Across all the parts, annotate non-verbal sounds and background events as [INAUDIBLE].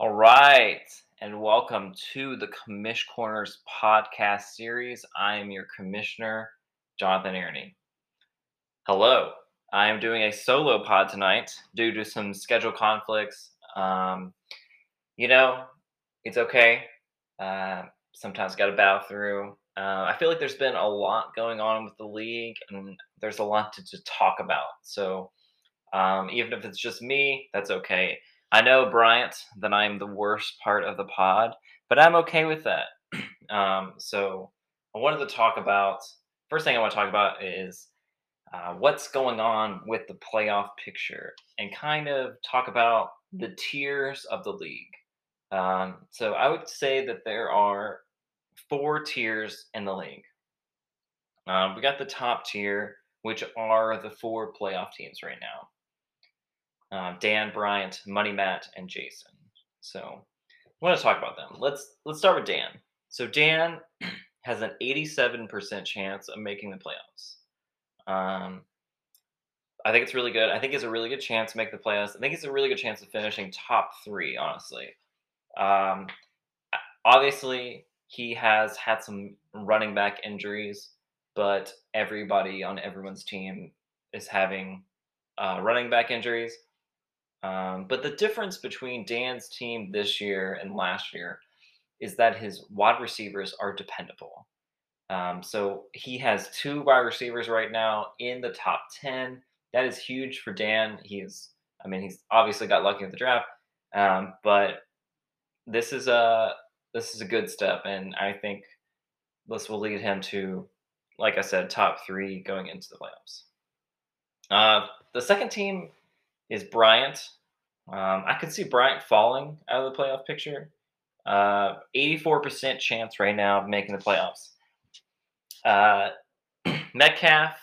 All right, and welcome to the Commish Corners podcast series. I am your commissioner, Jonathan Airney. Hello, I am doing a solo pod tonight due to some schedule conflicts. Um, you know, it's okay. Uh, sometimes got to bow through. Uh, I feel like there's been a lot going on with the league, and there's a lot to, to talk about. So, um, even if it's just me, that's okay. I know, Bryant, that I'm the worst part of the pod, but I'm okay with that. [CLEARS THROAT] um, so, I wanted to talk about first thing I want to talk about is uh, what's going on with the playoff picture and kind of talk about the tiers of the league. Um, so, I would say that there are four tiers in the league. Um, we got the top tier, which are the four playoff teams right now uh, Dan Bryant, Money Matt, and Jason. So I want to talk about them. Let's let's start with Dan. So Dan [CLEARS THROAT] has an 87% chance of making the playoffs. Um, I think it's really good. I think it's a really good chance to make the playoffs. I think it's a really good chance of finishing top three, honestly. Um, obviously, he has had some running back injuries, but everybody on everyone's team is having uh, running back injuries. Um, but the difference between Dan's team this year and last year is that his wide receivers are dependable. Um, so he has two wide receivers right now in the top 10. That is huge for Dan. He's, I mean, he's obviously got lucky with the draft, um, but this is a this is a good step, and I think this will lead him to, like I said, top three going into the playoffs. Uh, the second team is Bryant. Um, I could see Bryant falling out of the playoff picture. Uh, 84% chance right now of making the playoffs. Uh, [CLEARS THROAT] Metcalf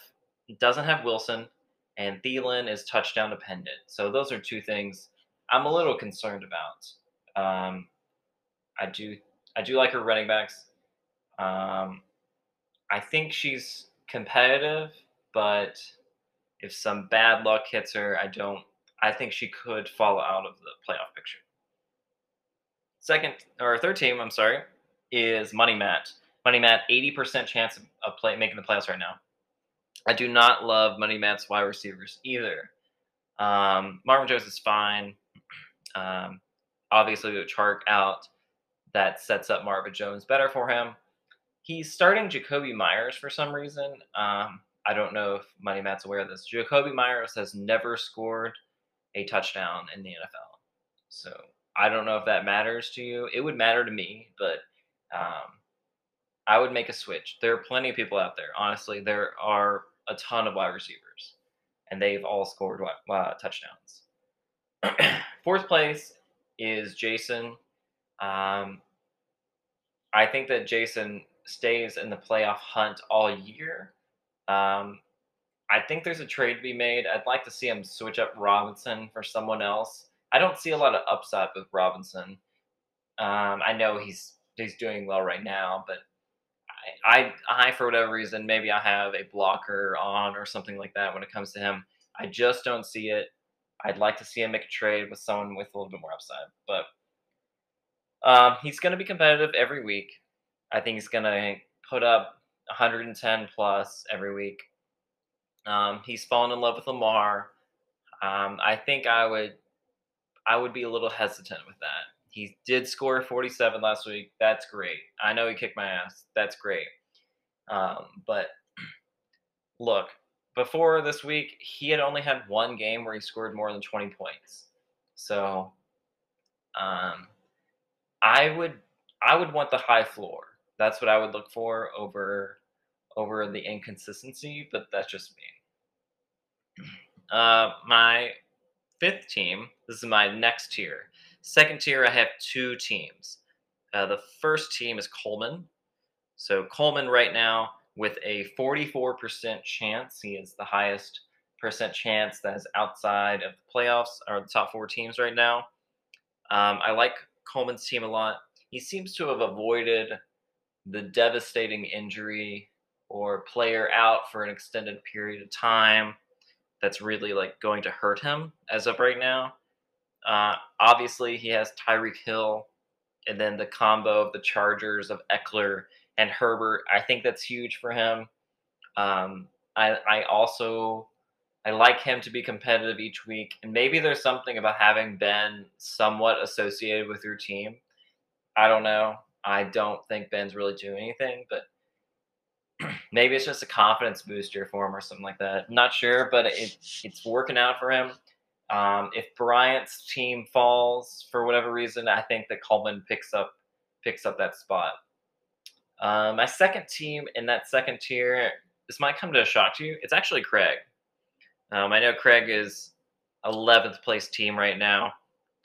doesn't have Wilson, and Thielen is touchdown dependent. So those are two things I'm a little concerned about. Um, I do I do like her running backs. Um, I think she's competitive, but if some bad luck hits her, I don't I think she could fall out of the playoff picture. Second or third team, I'm sorry, is Money Matt. Money Matt, 80% chance of play, making the playoffs right now. I do not love Money Matt's wide receivers either. Um, Marvin Jones is fine. Um, obviously, with Chark out, that sets up Marvin Jones better for him. He's starting Jakobi Meyers for some reason. Um, I don't know if Money Matt's aware of this. Jakobi Meyers has never scored a touchdown in the NFL. So I don't know if that matters to you. It would matter to me, but um, I would make a switch. There are plenty of people out there. Honestly, there are a ton of wide receivers, and they've all scored uh, touchdowns. [CLEARS THROAT] Fourth place is Jason. Um, I think that Jason stays in the playoff hunt all year. Um, I think there's a trade to be made. I'd like to see him switch up Robinson for someone else. I don't see a lot of upside with Robinson. Um, I know he's he's doing well right now, but I, I I for whatever reason maybe I have a blocker on or something like that when it comes to him. I just don't see it. I'd like to see him make a trade with someone with a little bit more upside, but um, he's going to be competitive every week. I think he's going to put up 110 plus every week. Um, he's fallen in love with Lamar. Um, I think I would, I would be a little hesitant with that. He did score 47 last week. That's great. I know he kicked my ass. That's great. Um, but [CLEARS THROAT] look, before this week, he had only had one game where he scored more than 20 points. So, um, I would, I would want the high floor. That's what I would look for over, over the inconsistency. But that's just me. Uh, my fifth team, this is my next tier. Second tier, I have two teams. Uh, the first team is Coleman. So Coleman right now with a 44% chance. He is the highest percent chance that is outside of the playoffs or the top four teams right now. Um, I like Coleman's team a lot. He seems to have avoided the devastating injury or player out for an extended period of time that's really like going to hurt him as of right now. Uh, obviously, he has Tyreek Hill, and then the combo of the Chargers of Ekeler and Herbert. I think that's huge for him. Um, I, I also I like him to be competitive each week, and maybe there's something about having Ben somewhat associated with your team. I don't know. I don't think Ben's really doing anything, but [CLEARS THROAT] maybe it's just a confidence booster for him or something like that. I'm not sure, but it, it's working out for him. Um, if Bryant's team falls for whatever reason, I think that Coleman picks up picks up that spot. Uh, my second team in that second tier, this might come to a shock to you. It's actually Craig. Um, I know Craig is 11th place team right now,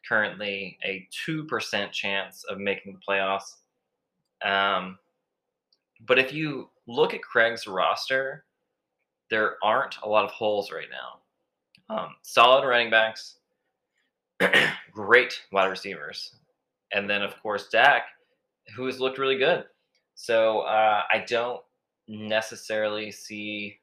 currently a 2% chance of making the playoffs. Um, but if you look at Craig's roster, there aren't a lot of holes right now. Um, solid running backs, [CLEARS THROAT] great wide receivers, and then of course Dak, who has looked really good. So uh, I don't necessarily see.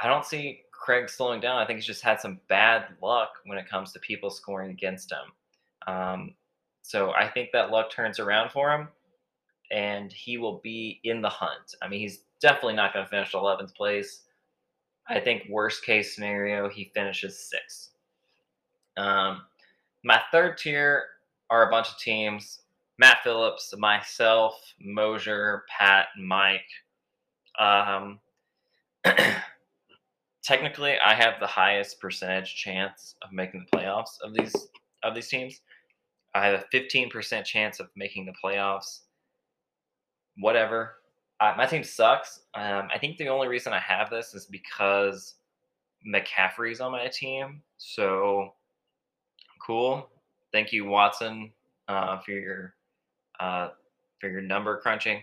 I don't see Craig slowing down. I think he's just had some bad luck when it comes to people scoring against him. Um, so I think that luck turns around for him, and he will be in the hunt. I mean, he's definitely not going to finish 11th place. I think worst case scenario, he finishes sixth. Um, my third tier are a bunch of teams Matt Phillips, myself, Mosier, Pat, Mike. Um, [CLEARS THROAT] technically, I have the highest percentage chance of making the playoffs of these of these teams. I have a 15% chance of making the playoffs. Whatever. Uh, my team sucks. Um, I think the only reason I have this is because McCaffrey's on my team. So cool. Thank you, Watson, uh, for your uh, for your number crunching.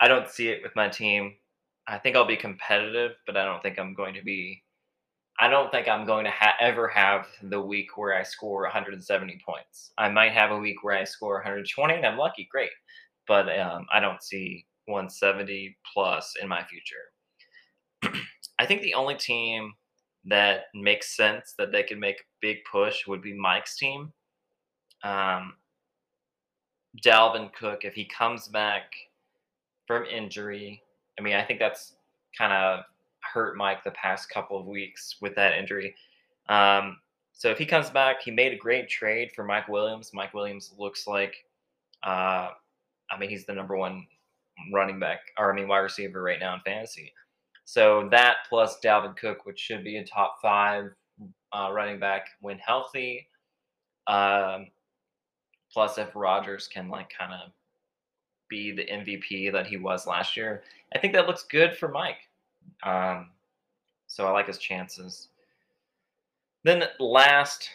I don't see it with my team. I think I'll be competitive, but I don't think I'm going to be. I don't think I'm going to ha- ever have the week where I score 170 points. I might have a week where I score 120 and I'm lucky, great. But um, I don't see 170 plus in my future. [CLEARS THROAT] I think the only team that makes sense that they could make a big push would be Mike's team. Um, Dalvin Cook, if he comes back from injury, I mean, I think that's kind of hurt Mike the past couple of weeks with that injury. Um, so if he comes back, he made a great trade for Mike Williams. Mike Williams looks like, uh, I mean, he's the number one running back, or I mean, wide receiver right now in fantasy. So that plus Dalvin Cook, which should be a top five uh, running back when healthy. Um, plus, if Rodgers can like kind of be the MVP that he was last year, I think that looks good for Mike. Um, so I like his chances. Then last,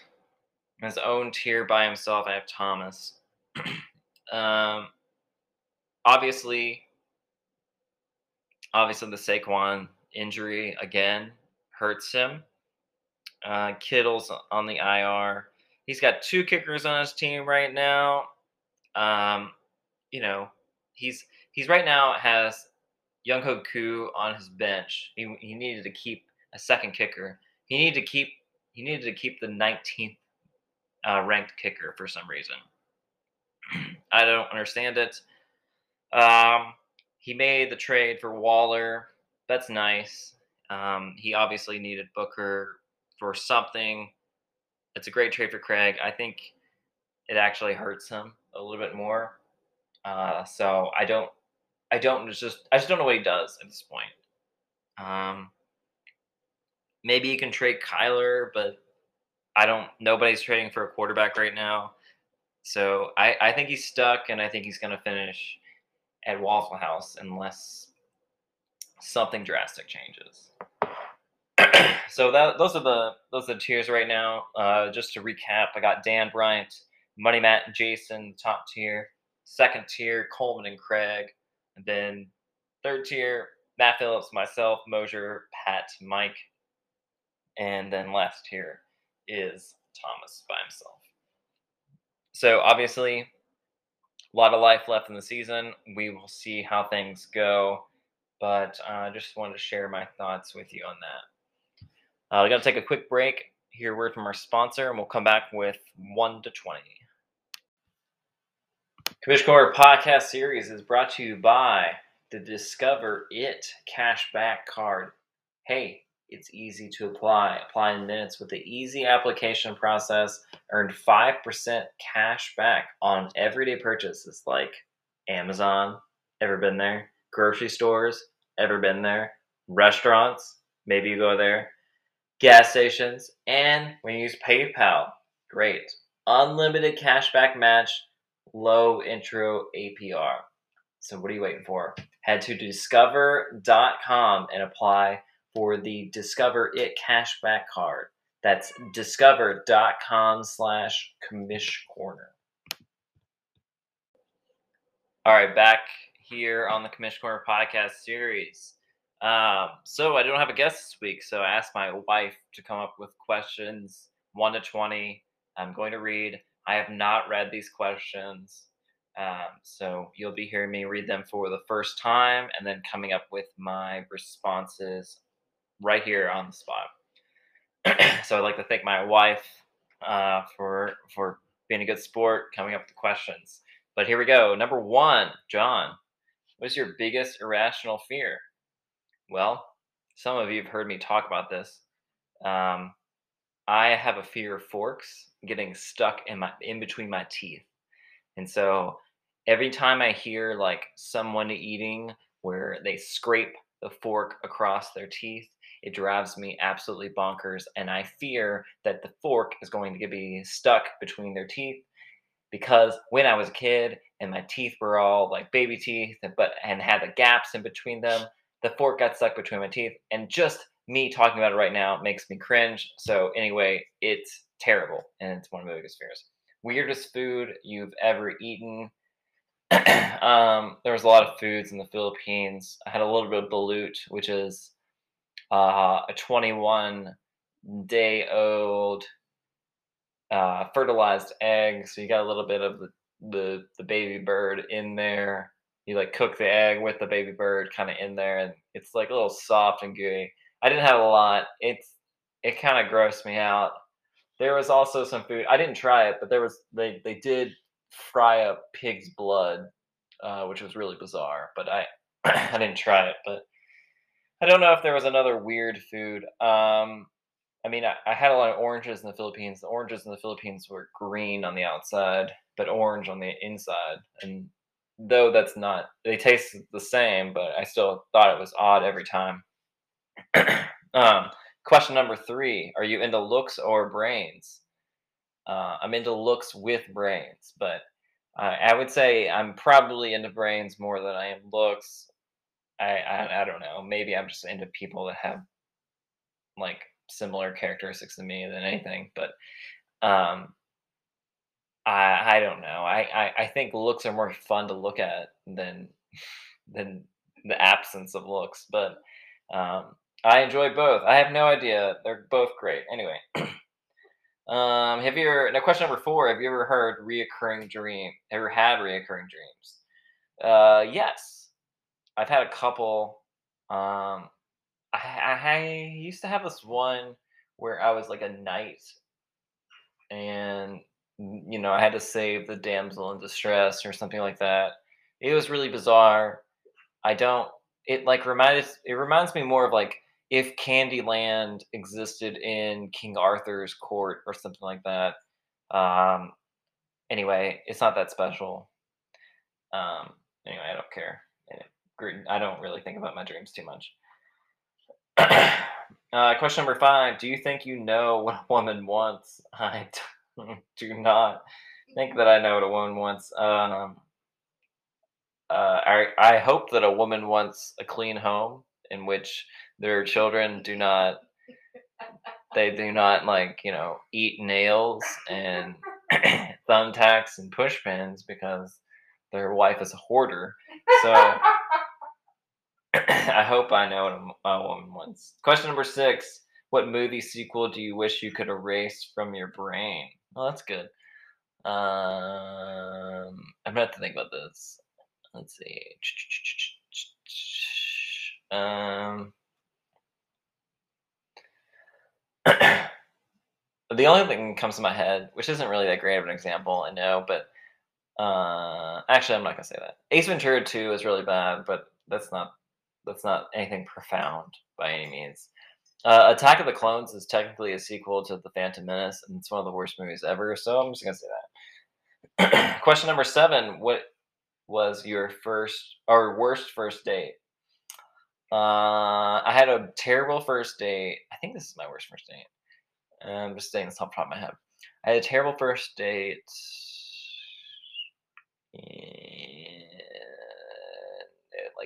his own tier by himself, I have Thomas. [CLEARS THROAT] um, obviously, obviously the Saquon injury again hurts him. Uh, Kittle's on the IR. He's got two kickers on his team right now. Um, you know, he's he's right now has Younghoe Koo on his bench. He, he needed to keep a second kicker. He needed to keep he needed to keep the 19th uh, ranked kicker for some reason. [CLEARS THROAT] I don't understand it. Um, he made the trade for Waller. That's nice. Um, he obviously needed Booker for something. It's a great trade for Craig. I think it actually hurts him a little bit more. Uh, so I don't, I don't just, I just don't know what he does at this point. Um, maybe you can trade Kyler, but I don't. Nobody's trading for a quarterback right now, so I, I think he's stuck, and I think he's going to finish at Waffle House unless something drastic changes. [CLEARS THROAT] so that those are the those are the tiers right now. Uh, just to recap, I got Dan Bryant, Money Matt, and Jason top tier. Second tier, Coleman and Craig, and then third tier, Matt Phillips, myself, Mosier, Pat, Mike, and then last tier is Thomas by himself. So obviously, a lot of life left in the season. We will see how things go, but I uh, just wanted to share my thoughts with you on that. Uh, we're going to take a quick break, hear a word from our sponsor, and we'll come back with 1 to 20. Commish Corner podcast series is brought to you by the Discover It cashback card. Hey, it's easy to apply. Apply in minutes with the easy application process. Earned 5% cash back on everyday purchases like Amazon, ever been there? Grocery stores, ever been there? Restaurants, maybe you go there. Gas stations, and when you use PayPal, great. Unlimited cashback match, low intro APR. So what are you waiting for? Head to discover.com and apply for the Discover It cashback card. That's discover.com slash commish corner. All right, back here on the Commish Corner podcast series. Um, so I don't have a guest this week, so I asked my wife to come up with questions one to twenty. I'm going to read. I have not read these questions, um, so you'll be hearing me read them for the first time, and then coming up with my responses right here on the spot. [CLEARS THROAT] so I'd like to thank my wife uh, for for being a good sport, coming up with the questions. But here we go. Number one, John, what is your biggest irrational fear? Well, some of you have heard me talk about this. Um, I have a fear of forks getting stuck in my in between my teeth, and so every time I hear like someone eating where they scrape the fork across their teeth, it drives me absolutely bonkers, and I fear that the fork is going to be stuck between their teeth because when I was a kid and my teeth were all like baby teeth, but and had the gaps in between them, the fork got stuck between my teeth, and just me talking about it right now makes me cringe. So anyway, it's terrible, and it's one of my biggest fears. Weirdest food you've ever eaten? [CLEARS THROAT] um, there was a lot of foods in the Philippines. I had a little bit of balut, which is uh, a 21 day old uh, fertilized egg. So you got a little bit of the, the, the baby bird in there. You like cook the egg with the baby bird kind of in there, and it's like a little soft and gooey. I didn't have a lot. It's it kind of grossed me out. There was also some food. I didn't try it, but there was they they did fry up pig's blood, uh, which was really bizarre. But I [CLEARS THROAT] I didn't try it. But I don't know if there was another weird food. Um, I mean, I, I, had a lot of oranges in the Philippines. The oranges in the Philippines were green on the outside, but orange on the inside. And though that's not, they taste the same, but I still thought it was odd every time. [CLEARS THROAT] um, question number three Are you into looks or brains? Uh, I'm into looks with brains, but uh, I would say I'm probably into brains more than I am looks. I, I I don't know. Maybe I'm just into people that have like similar characteristics to me than anything. But um, I I don't know. I, I I think looks are more fun to look at than [LAUGHS] than the absence of looks. But um, I enjoy both. I have no idea. They're both great. Anyway. [CLEARS THROAT] Um, have you ever now question number four, have you ever heard reoccurring dream? Ever had reoccurring dreams? Uh yes. I've had a couple. Um I, I used to have this one where I was like a knight, and you know I had to save the damsel in distress or something like that. It was really bizarre. I don't. It like reminds it reminds me more of like if Candyland existed in King Arthur's court or something like that. Um. Anyway, it's not that special. Um. Anyway, I don't care. I don't really think about my dreams too much. [CLEARS THROAT] uh, question number five Do you think you know what a woman wants? [LAUGHS] I do not think that I know what a woman wants. Um, uh, I, I hope that a woman wants a clean home in which their children do not they do not like you know eat nails and [CLEARS THROAT] thumbtacks and pushpins because their wife is a hoarder so [LAUGHS] I hope I know what a, a woman wants. Question number six What movie sequel do you wish you could erase from your brain? Well, that's good. Um, I'm gonna have to think about this. Let's see. [SNIFFS] Um, [CLEARS THROAT] The only thing that comes to my head, which isn't really that great of an example, I know, but uh, actually, I'm not gonna say that. Ace Ventura 2 is really bad, but that's not that's not anything profound by any means. Uh, Attack of the Clones is technically a sequel to The Phantom Menace, and it's one of the worst movies ever. So I'm just gonna say that. [CLEARS THROAT] Question number seven: What was your first or worst first date? Uh, I had a terrible first date. I think this is my worst first date. I'm just saying this off the top of my head. I had a terrible first date. in,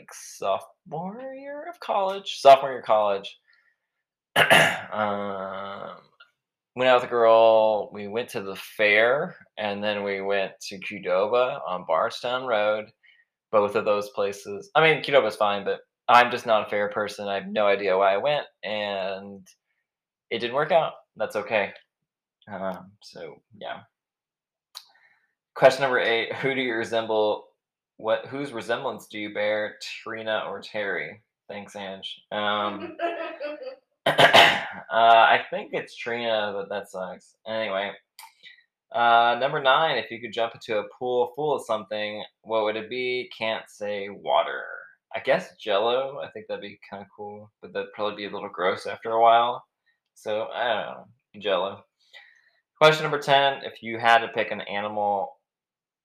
like sophomore year of college. Sophomore year of college. [CLEARS THROAT] um, went out with a girl. We went to the fair, and then we went to Qdoba on Bardstown Road. Both of those places. I mean, Qdoba's fine, but I'm just not a fair person. I have no idea why I went, and it didn't work out. That's okay. Um, so yeah. Question number eight: Who do you resemble? What whose resemblance do you bear, Trina or Terry? Thanks, Ange. Um, [LAUGHS] [COUGHS] uh, I think it's Trina, but that sucks. Anyway, uh, number nine: If you could jump into a pool full of something, what would it be? Can't say water. I guess Jello. I think that'd be kind of cool, but that'd probably be a little gross after a while. So I don't know, Jello. Question number ten: If you had to pick an animal,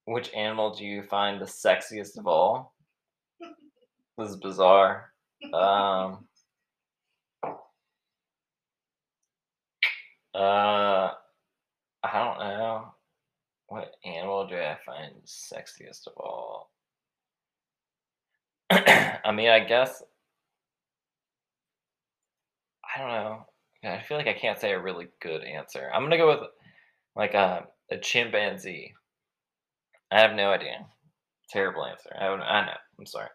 which animal do you find the sexiest of all? This is bizarre. Um, uh, I don't know. What animal do I find sexiest of all? [CLEARS THROAT] I mean, I guess I don't know. I feel like I can't say a really good answer. I'm gonna go with like a, a chimpanzee. I have no idea. Terrible answer. I, I know. I'm sorry.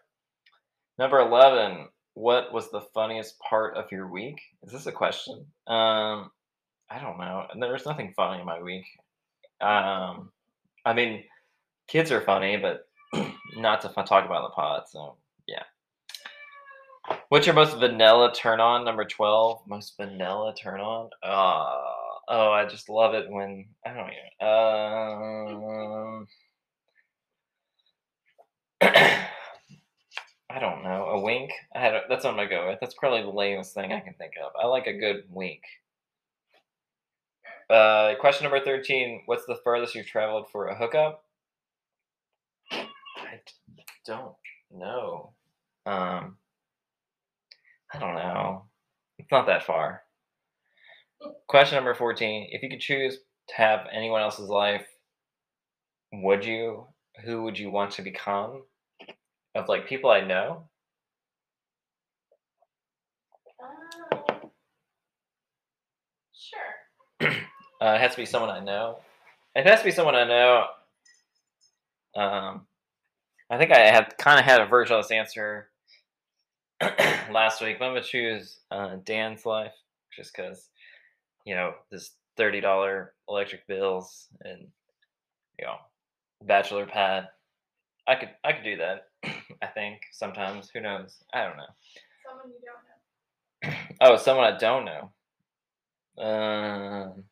Number 11. What was the funniest part of your week? Is this a question? Um, I don't know. There's nothing funny in my week. Um, I mean, kids are funny, but [CLEARS THROAT] not to talk about the pod. So yeah. What's your most vanilla turn on? Number twelve. Most vanilla turn on. Uh, oh, I just love it when I don't even. Um, I don't know. A wink. I had. A, that's what I'm gonna go with. That's probably the lamest thing I can think of. I like a good wink. Uh, question number thirteen. What's the furthest you've traveled for a hookup? I don't know. Um, I don't know. It's not that far. Question number 14. If you could choose to have anyone else's life, would you? Who would you want to become? Of like people I know? Um, sure. Uh, it has to be someone I know. It has to be someone I know. Um, I think I had kind of had a version of this answer [CLEARS THROAT] last week. But I'm gonna choose uh, Dan's life just because you know this thirty dollar electric bills and you know bachelor pad. I could I could do that. [COUGHS] I think sometimes. Who knows? I don't know. Someone you don't know. [COUGHS] Oh, someone I don't know. Um,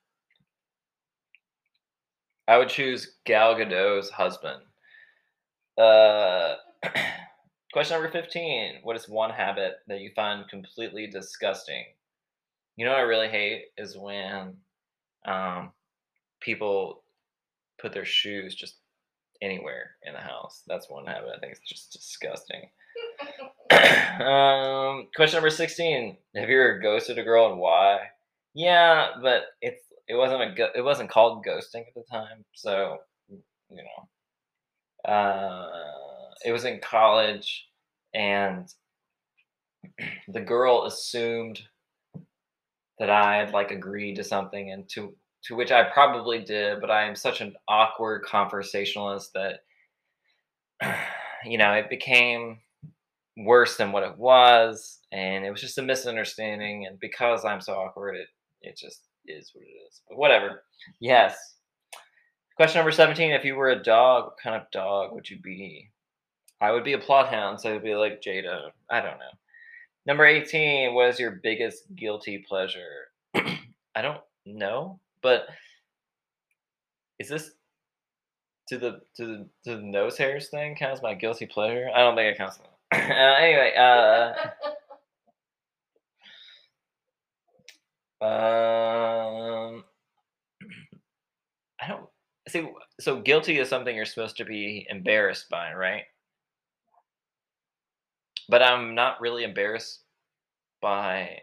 I would choose Gal Gadot's husband. Uh, [COUGHS] question number 15. What is one habit that you find completely disgusting? You know what I really hate is when um, people put their shoes just anywhere in the house. That's one habit I think is just disgusting. [LAUGHS] um, question number 16. Have you ever ghosted a girl and why? Yeah, but it's it wasn't a go- it wasn't called ghosting at the time, so you know, uh, it was in college, and [CLEARS THROAT] the girl assumed that I had like agreed to something, and to to which I probably did, but I am such an awkward conversationalist that [SIGHS] you know it became worse than what it was, and it was just a misunderstanding, and because I'm so awkward, it it just is what it is. But whatever. Yes. Question number 17. If you were a dog, what kind of dog would you be? I would be a Plott hound, so would be like Jada. I don't know. Number 18. What is your biggest guilty pleasure? [CLEARS THROAT] I don't know. But is this to the to the to the nose hairs thing counts my guilty pleasure? I don't think it counts. [COUGHS] uh, anyway, uh, [LAUGHS] um, I don't see. So guilty is something you're supposed to be embarrassed by, right? But I'm not really embarrassed by.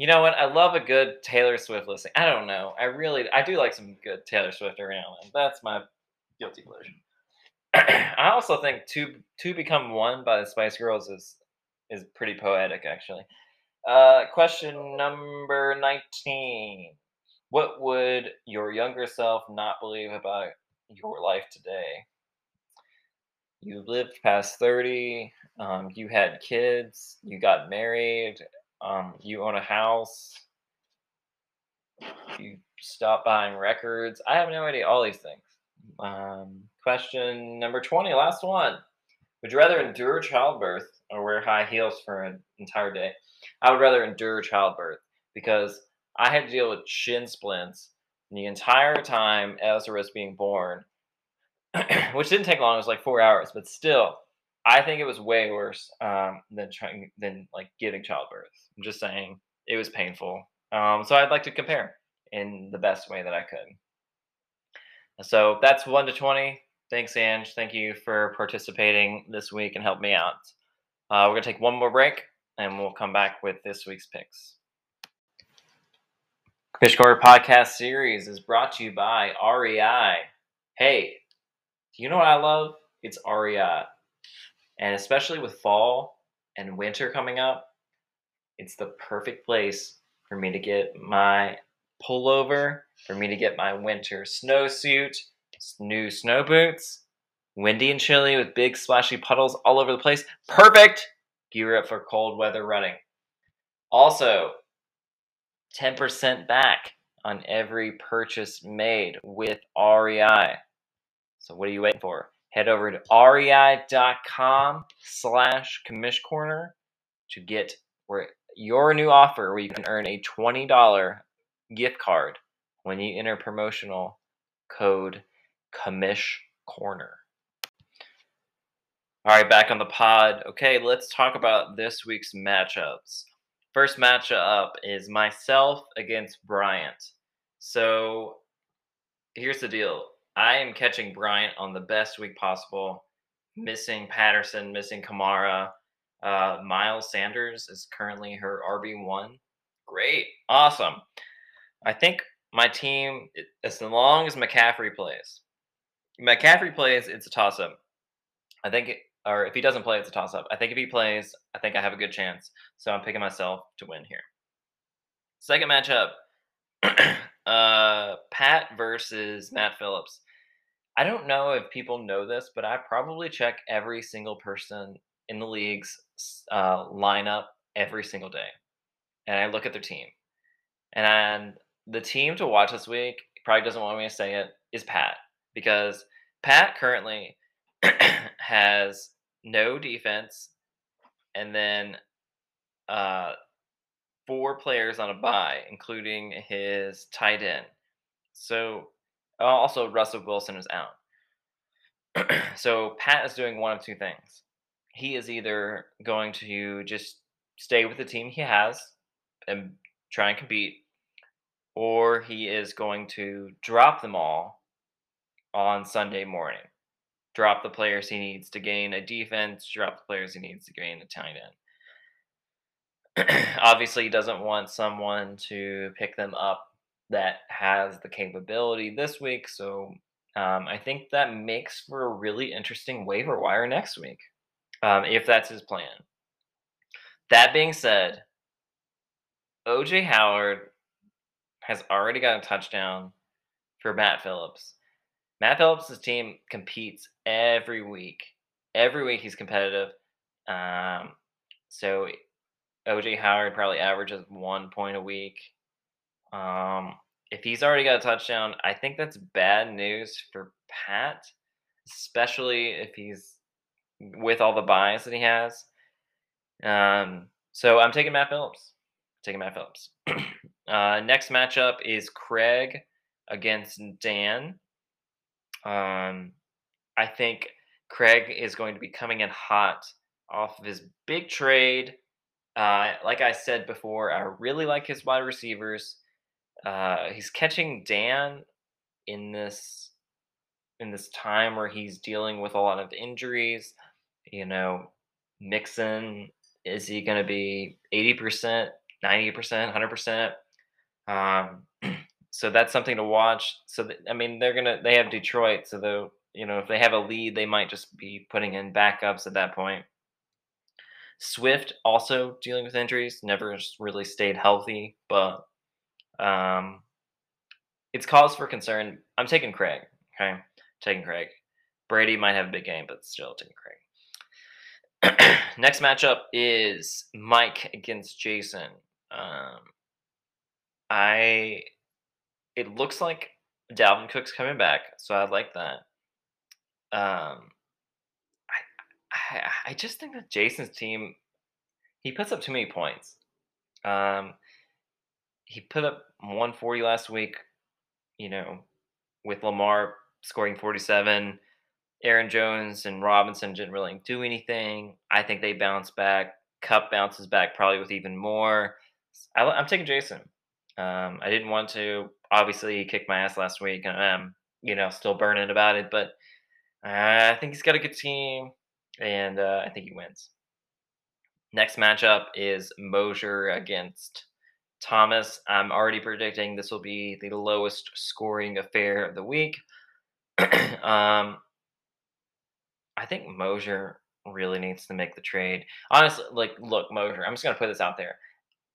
You know what? I love a good Taylor Swift listening. I don't know. I really, I do like some good Taylor Swift now and. That's my guilty pleasure. [CLEARS THROAT] I also think "To To Become One" by the Spice Girls is is pretty poetic, actually. Uh, question number nineteen: What would your younger self not believe about your life today? You lived past thirty. Um, you had kids. You got married. Um, you own a house. You stop buying records. I have no idea. All these things. Um, question number 20, last one. Would you rather endure childbirth or wear high heels for an entire day? I would rather endure childbirth because I had to deal with shin splints the entire time Ezra was being born, [CLEARS THROAT] which didn't take long. It was like four hours, but still, I think it was way worse um, than trying than like giving childbirth. I'm just saying it was painful. Um, so I'd like to compare in the best way that I could. So that's one to twenty. Thanks, Ange. Thank you for participating this week and help me out. Uh, we're gonna take one more break, and we'll come back with this week's picks. Fishcore podcast series is brought to you by REI. Hey, do you know what I love? It's REI. And especially with fall and winter coming up, it's the perfect place for me to get my pullover, for me to get my winter snowsuit, new snow boots, windy and chilly with big splashy puddles all over the place. Perfect! Gear up for cold weather running. Also, 10% back on every purchase made with REI. So what are you waiting for? Head over to rei.com slash commish corner to get your new offer where you can earn a $20 gift card when you enter promotional code commish corner. All right, back on the pod. Okay, let's talk about this week's matchups. First matchup is myself against Bryant. So here's the deal I am catching Bryant on the best week possible, missing Patterson, missing Kamara. Uh, Miles Sanders is currently her RB1. Great. Awesome. I think my team, as long as McCaffrey plays, McCaffrey plays, it's a toss up. I think, or if he doesn't play, it's a toss up. I think if he plays, I think I have a good chance. So I'm picking myself to win here. Second matchup [CLEARS THROAT] uh, Pat versus Matt Phillips. I don't know if people know this, but I probably check every single person in the league's uh, lineup every single day, and I look at their team. And the team to watch this week probably doesn't want me to say it is Pat because Pat currently [CLEARS THROAT] has no defense, and then uh, four players on a bye, including his tight end. So Uh, also Russell Wilson is out. [CLEARS THROAT] so Pat is doing one of two things. He is either going to just stay with the team he has and try and compete, or he is going to drop them all on Sunday morning. Drop the players he needs to gain a defense, drop the players he needs to gain a tight end. [CLEARS THROAT] Obviously, he doesn't want someone to pick them up that has the capability this week. So um, I think that makes for a really interesting waiver wire next week, um, if that's his plan. That being said, OJ Howard has already got a touchdown for Matt Phillips. Matt Phillips' team competes every week. Every week he's competitive. Um, so OJ Howard probably averages one point a week. Um, if he's already got a touchdown, I think that's bad news for Pat, especially if he's with all the bias that he has. Um, so I'm taking Matt Phillips. taking Matt Phillips. [CLEARS THROAT] Uh, next matchup is Craig against Dan. Um, I think Craig is going to be coming in hot off of his big trade. Uh, like I said before, I really like his wide receivers. Uh, he's catching Dan in this in this time where he's dealing with a lot of injuries. You know, Mixon is he going to be eighty percent, ninety percent, hundred percent? Um, [CLEARS THROAT] so that's something to watch. So I mean, they're gonna they have Detroit, so though you know if they have a lead, they might just be putting in backups at that point. Swift also dealing with injuries, never really stayed healthy, but um, it's cause for concern. I'm taking Craig. Okay, taking Craig. Brady might have a big game, but still taking Craig. [CLEARS THROAT] Next matchup is Mike against Jason. Um, I it looks like Dalvin Cook's coming back, so I like that. Um, I, I I just think that Jason's team he puts up too many points. Um, he put up 140 last week, you know, with Lamar scoring 47. Aaron Jones and Robinson didn't really do anything. I think they bounce back. Kupp bounces back probably with even more. I, am taking Jason. Um, I didn't want to. Obviously, kick my ass last week, and I'm, you know, still burning about it. But I think he's got a good team, and uh, I think he wins. Next matchup is Mosier against Thomas. I'm already predicting this will be the lowest scoring affair of the week. [CLEARS THROAT] um, I think Mosier really needs to make the trade. Honestly, like, look, Mosier, I'm just going to put this out there.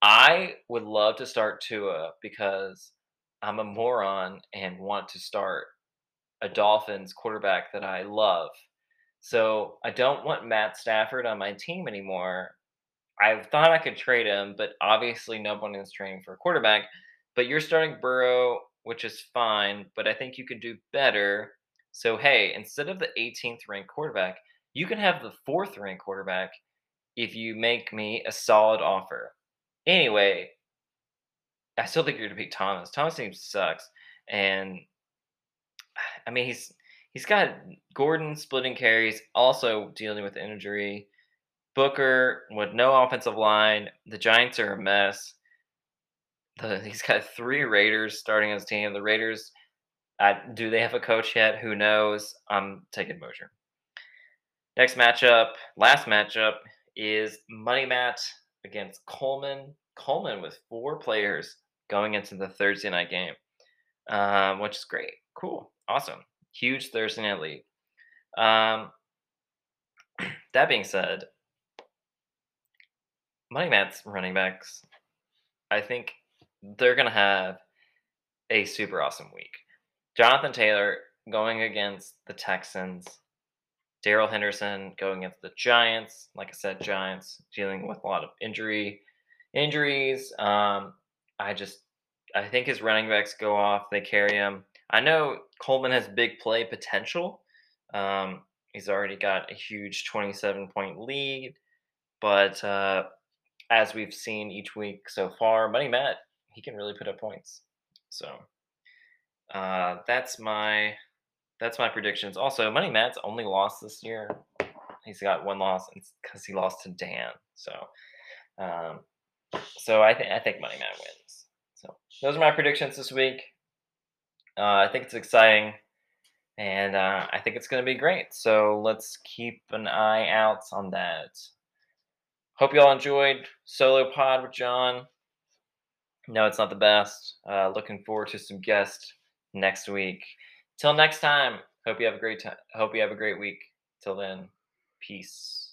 I would love to start Tua because I'm a moron and want to start a Dolphins quarterback that I love. So I don't want Matt Stafford on my team anymore I thought I could trade him, but obviously no one is trading for a quarterback. But you're starting Burrow, which is fine, but I think you could do better. So hey, instead of the 18th ranked quarterback, you can have the fourth ranked quarterback if you make me a solid offer. Anyway, I still think you're going to beat Thomas. Thomas team sucks, and I mean he's he's got Gordon splitting carries, also dealing with injury. Booker with no offensive line. The Giants are a mess. The, he's got three Raiders starting his team. The Raiders, do they have a coach yet? Who knows? I'm taking Mosier. Next matchup, last matchup, is Money Matt against Coleman. Coleman with four players going into the Thursday night game, um, which is great. Cool. Awesome. Huge Thursday night lead. Um, [CLEARS THROAT] that being said, Money Matt's running backs, I think they're going to have a super awesome week. Jonathan Taylor going against the Texans. Darrell Henderson going against the Giants. Like I said, Giants dealing with a lot of injury injuries. Um, I just I think his running backs go off. They carry him. I know Coleman has big play potential. Um, he's already got a huge 27 point lead, but uh, as we've seen each week so far, Money Matt, he can really put up points. So uh, that's my that's my predictions. Also, Money Matt's only lost this year. He's got one loss because he lost to Dan. So, um, so I think I think Money Matt wins. So those are my predictions this week. Uh, I think it's exciting, and uh, I think it's going to be great. So let's keep an eye out on that. Hope you all enjoyed solo pod with John. No, it's not the best. Uh, looking forward to some guests next week. Till next time. Hope you have a great time. Hope you have a great week. Till then, peace.